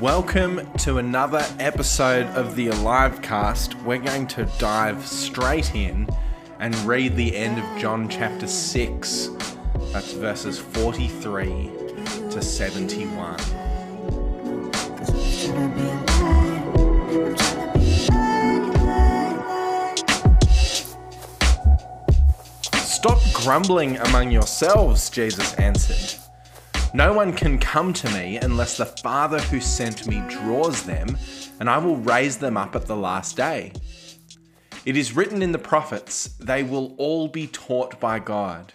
Welcome to another episode of the Alive Cast. We're going to dive straight in and read the end of John chapter 6. That's verses 43 to 71. Stop grumbling among yourselves, Jesus answered. No one can come to me unless the Father who sent me draws them, and I will raise them up at the last day. It is written in the prophets, they will all be taught by God.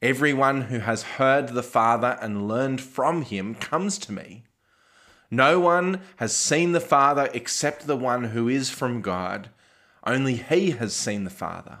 Everyone who has heard the Father and learned from him comes to me. No one has seen the Father except the one who is from God. Only he has seen the Father.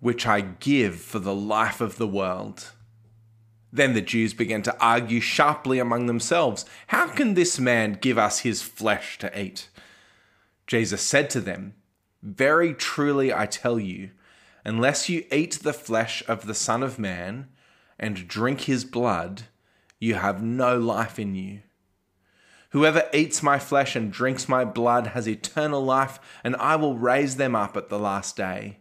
which I give for the life of the world. Then the Jews began to argue sharply among themselves How can this man give us his flesh to eat? Jesus said to them, Very truly I tell you, unless you eat the flesh of the Son of Man and drink his blood, you have no life in you. Whoever eats my flesh and drinks my blood has eternal life, and I will raise them up at the last day.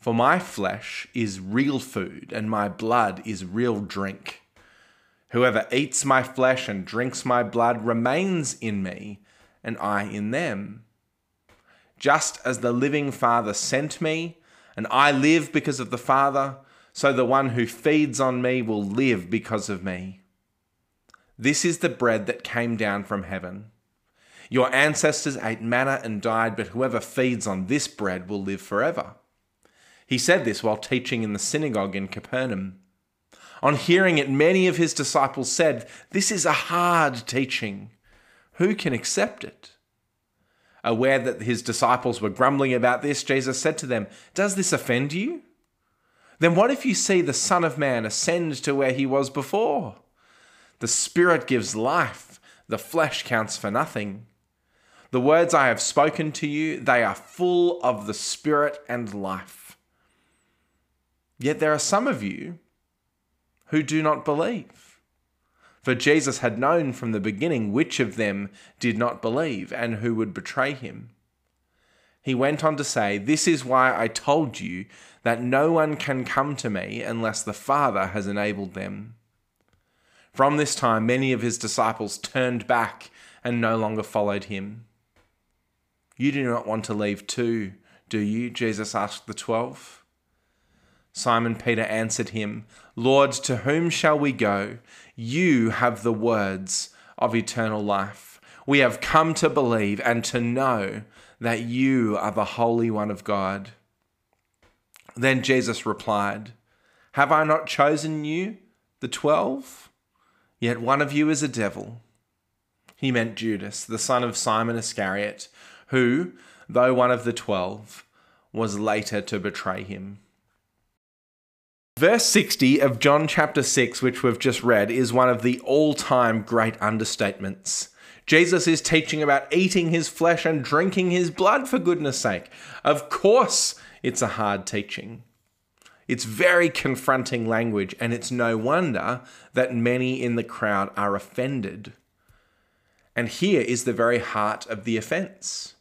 For my flesh is real food, and my blood is real drink. Whoever eats my flesh and drinks my blood remains in me, and I in them. Just as the living Father sent me, and I live because of the Father, so the one who feeds on me will live because of me. This is the bread that came down from heaven. Your ancestors ate manna and died, but whoever feeds on this bread will live forever. He said this while teaching in the synagogue in Capernaum. On hearing it, many of his disciples said, This is a hard teaching. Who can accept it? Aware that his disciples were grumbling about this, Jesus said to them, Does this offend you? Then what if you see the Son of Man ascend to where he was before? The Spirit gives life, the flesh counts for nothing. The words I have spoken to you, they are full of the Spirit and life. Yet there are some of you who do not believe. For Jesus had known from the beginning which of them did not believe and who would betray him. He went on to say, This is why I told you that no one can come to me unless the Father has enabled them. From this time, many of his disciples turned back and no longer followed him. You do not want to leave too, do you? Jesus asked the twelve. Simon Peter answered him, Lord, to whom shall we go? You have the words of eternal life. We have come to believe and to know that you are the Holy One of God. Then Jesus replied, Have I not chosen you, the twelve? Yet one of you is a devil. He meant Judas, the son of Simon Iscariot, who, though one of the twelve, was later to betray him. Verse 60 of John chapter 6, which we've just read, is one of the all time great understatements. Jesus is teaching about eating his flesh and drinking his blood, for goodness sake. Of course, it's a hard teaching. It's very confronting language, and it's no wonder that many in the crowd are offended. And here is the very heart of the offense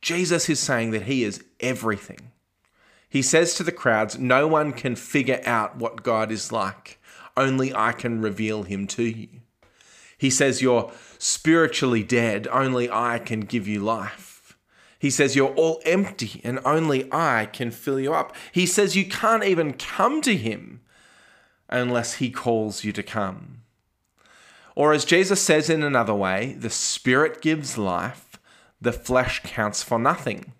Jesus is saying that he is everything. He says to the crowds, No one can figure out what God is like, only I can reveal him to you. He says, You're spiritually dead, only I can give you life. He says, You're all empty, and only I can fill you up. He says, You can't even come to him unless he calls you to come. Or as Jesus says in another way, the Spirit gives life, the flesh counts for nothing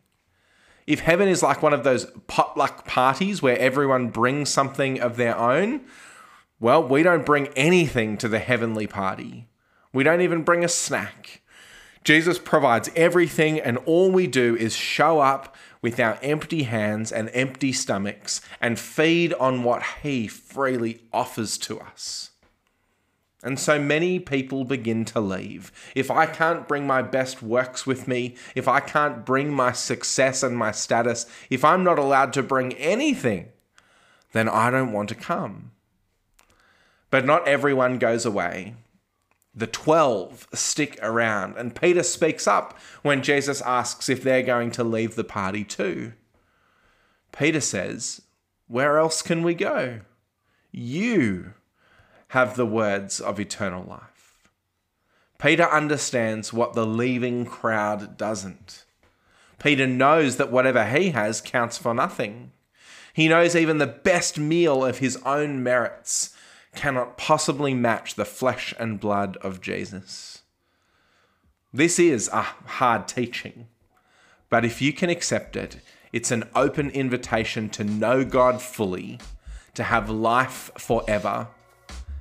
if heaven is like one of those potluck parties where everyone brings something of their own, well, we don't bring anything to the heavenly party. We don't even bring a snack. Jesus provides everything, and all we do is show up with our empty hands and empty stomachs and feed on what He freely offers to us. And so many people begin to leave. If I can't bring my best works with me, if I can't bring my success and my status, if I'm not allowed to bring anything, then I don't want to come. But not everyone goes away. The 12 stick around, and Peter speaks up when Jesus asks if they're going to leave the party too. Peter says, Where else can we go? You have the words of eternal life. Peter understands what the leaving crowd doesn't. Peter knows that whatever he has counts for nothing. He knows even the best meal of his own merits cannot possibly match the flesh and blood of Jesus. This is a hard teaching, but if you can accept it, it's an open invitation to know God fully, to have life forever,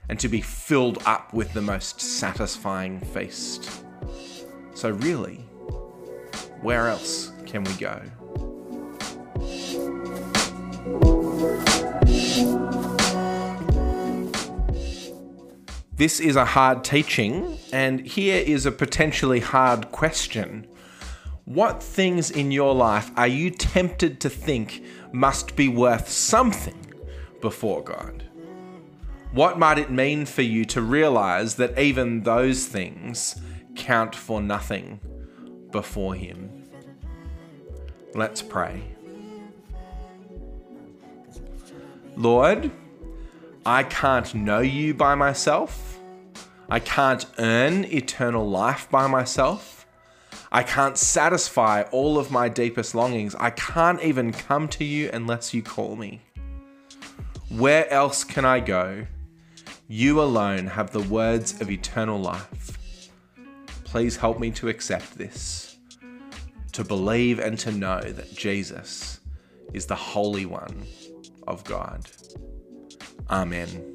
and to be filled up with the most satisfying feast. So, really, where else can we go? This is a hard teaching, and here is a potentially hard question. What things in your life are you tempted to think must be worth something before God? What might it mean for you to realize that even those things count for nothing before Him? Let's pray. Lord, I can't know you by myself. I can't earn eternal life by myself. I can't satisfy all of my deepest longings. I can't even come to you unless you call me. Where else can I go you alone have the words of eternal life. Please help me to accept this, to believe and to know that Jesus is the Holy One of God. Amen.